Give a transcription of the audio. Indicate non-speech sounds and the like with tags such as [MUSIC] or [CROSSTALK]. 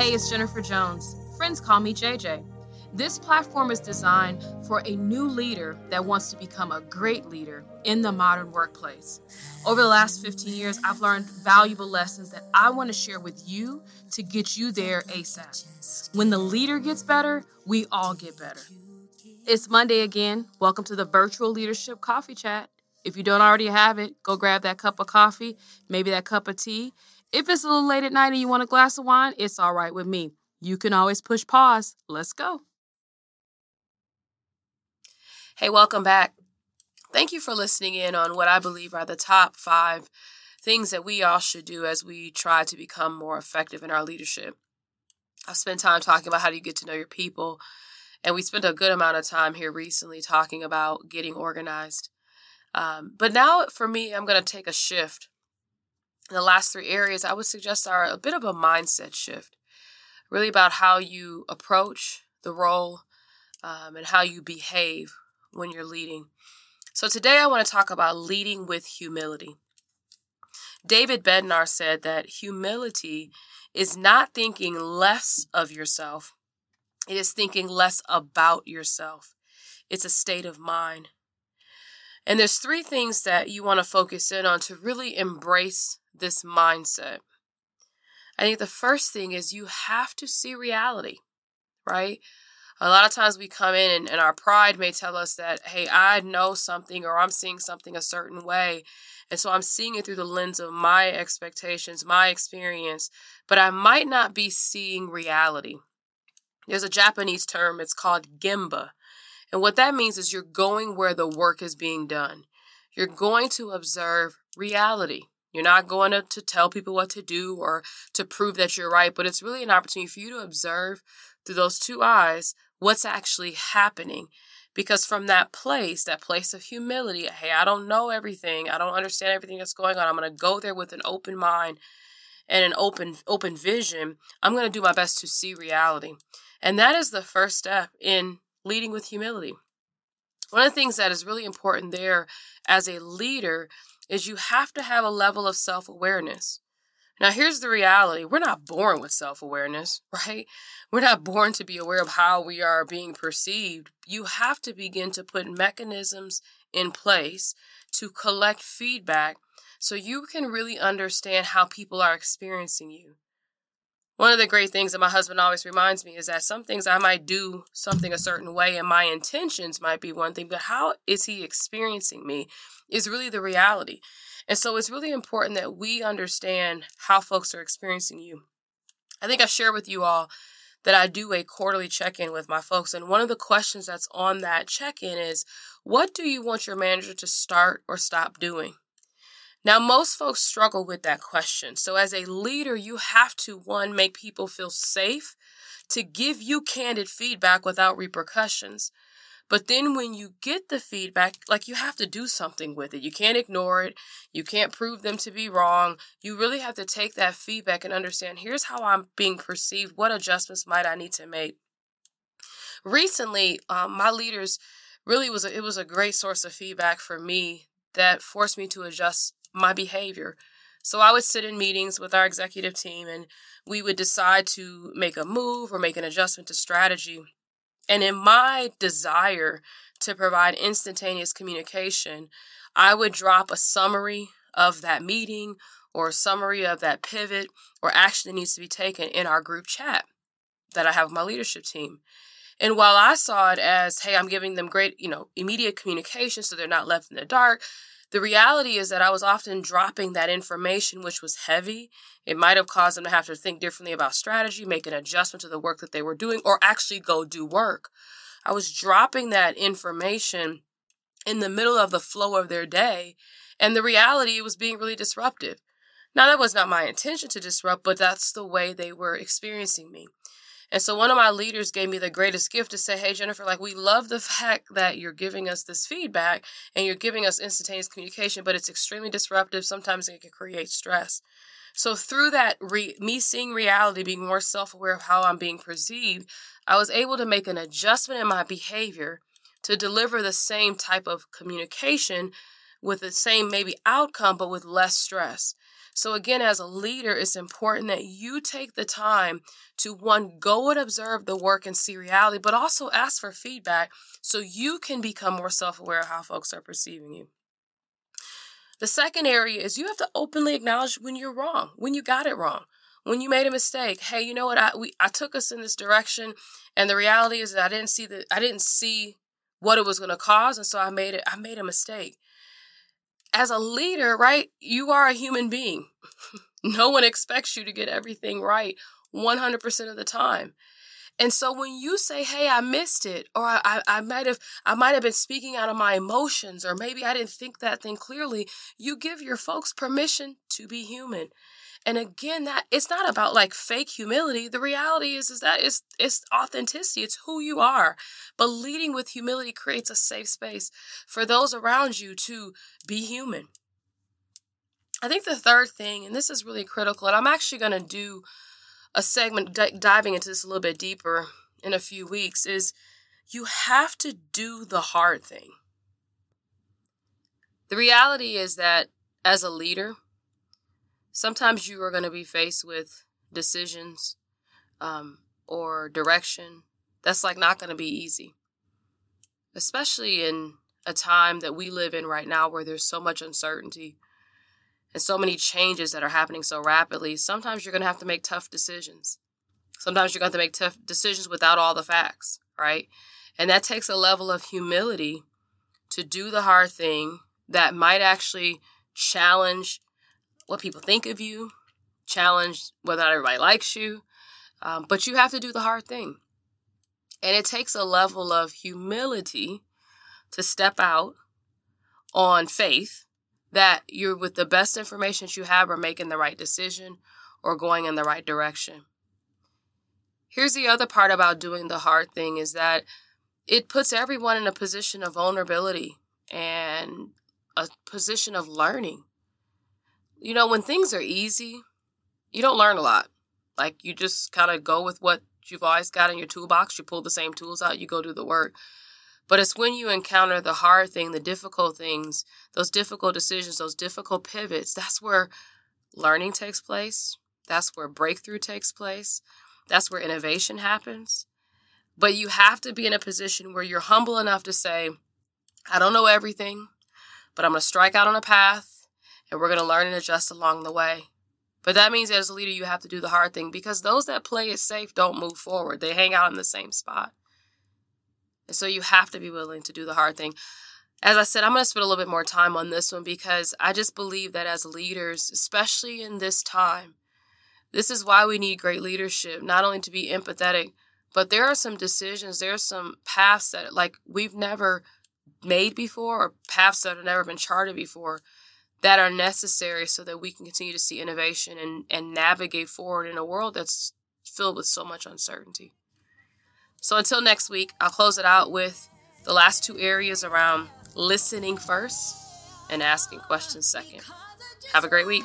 Hey, it's Jennifer Jones. Friends call me JJ. This platform is designed for a new leader that wants to become a great leader in the modern workplace. Over the last 15 years, I've learned valuable lessons that I want to share with you to get you there ASAP. When the leader gets better, we all get better. It's Monday again. Welcome to the Virtual Leadership Coffee Chat. If you don't already have it, go grab that cup of coffee, maybe that cup of tea, if it's a little late at night and you want a glass of wine, it's all right with me. You can always push pause. Let's go. Hey, welcome back. Thank you for listening in on what I believe are the top five things that we all should do as we try to become more effective in our leadership. I've spent time talking about how do you get to know your people, and we spent a good amount of time here recently talking about getting organized. Um, but now, for me, I'm going to take a shift the last three areas I would suggest are a bit of a mindset shift, really about how you approach the role um, and how you behave when you're leading. So today I want to talk about leading with humility. David Bednar said that humility is not thinking less of yourself, it is thinking less about yourself. It's a state of mind. And there's three things that you want to focus in on to really embrace this mindset. I think the first thing is you have to see reality, right? A lot of times we come in and, and, our pride may tell us that, hey, I know something or I'm seeing something a certain way. And so I'm seeing it through the lens of my expectations, my experience, but I might not be seeing reality. There's a Japanese term, it's called gemba. And what that means is you're going where the work is being done. You're going to observe reality. You're not going to, to tell people what to do or to prove that you're right, but it's really an opportunity for you to observe through those two eyes what's actually happening. Because from that place, that place of humility, hey, I don't know everything. I don't understand everything that's going on. I'm going to go there with an open mind and an open open vision. I'm going to do my best to see reality. And that is the first step in leading with humility. One of the things that is really important there as a leader is you have to have a level of self awareness. Now, here's the reality we're not born with self awareness, [LAUGHS] right? We're not born to be aware of how we are being perceived. You have to begin to put mechanisms in place to collect feedback so you can really understand how people are experiencing you. One of the great things that my husband always reminds me is that some things I might do something a certain way and my intentions might be one thing, but how is he experiencing me is really the reality. And so it's really important that we understand how folks are experiencing you. I think I share with you all that I do a quarterly check in with my folks. And one of the questions that's on that check in is what do you want your manager to start or stop doing? Now, most folks struggle with that question. So, as a leader, you have to, one, make people feel safe to give you candid feedback without repercussions. But then when you get the feedback, like you have to do something with it. You can't ignore it. You can't prove them to be wrong. You really have to take that feedback and understand here's how I'm being perceived. What adjustments might I need to make? Recently, um, my leaders really was a, it was a great source of feedback for me that forced me to adjust my behavior. So I would sit in meetings with our executive team and we would decide to make a move or make an adjustment to strategy. And in my desire to provide instantaneous communication, I would drop a summary of that meeting or a summary of that pivot or action that needs to be taken in our group chat that I have with my leadership team. And while I saw it as, hey, I'm giving them great, you know, immediate communication so they're not left in the dark, the reality is that I was often dropping that information, which was heavy. It might have caused them to have to think differently about strategy, make an adjustment to the work that they were doing, or actually go do work. I was dropping that information in the middle of the flow of their day, and the reality it was being really disruptive. Now, that was not my intention to disrupt, but that's the way they were experiencing me. And so one of my leaders gave me the greatest gift to say, Hey, Jennifer, like, we love the fact that you're giving us this feedback and you're giving us instantaneous communication, but it's extremely disruptive. Sometimes it can create stress. So through that, re- me seeing reality, being more self aware of how I'm being perceived, I was able to make an adjustment in my behavior to deliver the same type of communication with the same maybe outcome, but with less stress. So, again, as a leader, it's important that you take the time to one, go and observe the work and see reality, but also ask for feedback so you can become more self aware of how folks are perceiving you. The second area is you have to openly acknowledge when you're wrong, when you got it wrong, when you made a mistake. Hey, you know what? I we I took us in this direction, and the reality is that I didn't see the I didn't see what it was going to cause, and so I made it. I made a mistake. As a leader, right? You are a human being. [LAUGHS] no one expects you to get everything right 100% of the time. And so when you say, "Hey, I missed it," or I, I, might have, I might have been speaking out of my emotions, or maybe I didn't think that thing clearly, you give your folks permission to be human. And again, that it's not about like fake humility. The reality is, is that it's it's authenticity. It's who you are. But leading with humility creates a safe space for those around you to be human. I think the third thing, and this is really critical, and I'm actually going to do a segment d- diving into this a little bit deeper in a few weeks is you have to do the hard thing. The reality is that as a leader, sometimes you are going to be faced with decisions um, or direction that's like not going to be easy, especially in a time that we live in right now where there's so much uncertainty and so many changes that are happening so rapidly, sometimes you're going to have to make tough decisions. Sometimes you're going to make tough decisions without all the facts, right? And that takes a level of humility to do the hard thing that might actually challenge what people think of you, challenge whether not everybody likes you, um, but you have to do the hard thing. And it takes a level of humility to step out on faith that you're with the best information that you have or making the right decision or going in the right direction. Here's the other part about doing the hard thing is that it puts everyone in a position of vulnerability and a position of learning. You know, when things are easy, you don't learn a lot. Like you just kind of go with what you've always got in your toolbox. You pull the same tools out, you go do the work. But it's when you encounter the hard thing, the difficult things, those difficult decisions, those difficult pivots, that's where learning takes place. That's where breakthrough takes place. That's where innovation happens. But you have to be in a position where you're humble enough to say, I don't know everything, but I'm going to strike out on a path and we're going to learn and adjust along the way. But that means as a leader, you have to do the hard thing because those that play it safe don't move forward. They hang out in the same spot. And so you have to be willing to do the hard thing. As I said, I'm going to spend a little bit more time on this one because I just believe that as leaders, especially in this time, this is why we need great leadership, not only to be empathetic, but there are some decisions, there are some paths that like we've never made before or paths that have never been charted before that are necessary so that we can continue to see innovation and, and navigate forward in a world that's filled with so much uncertainty. So until next week, I'll close it out with the last two areas around listening first and asking questions second. Have a great week.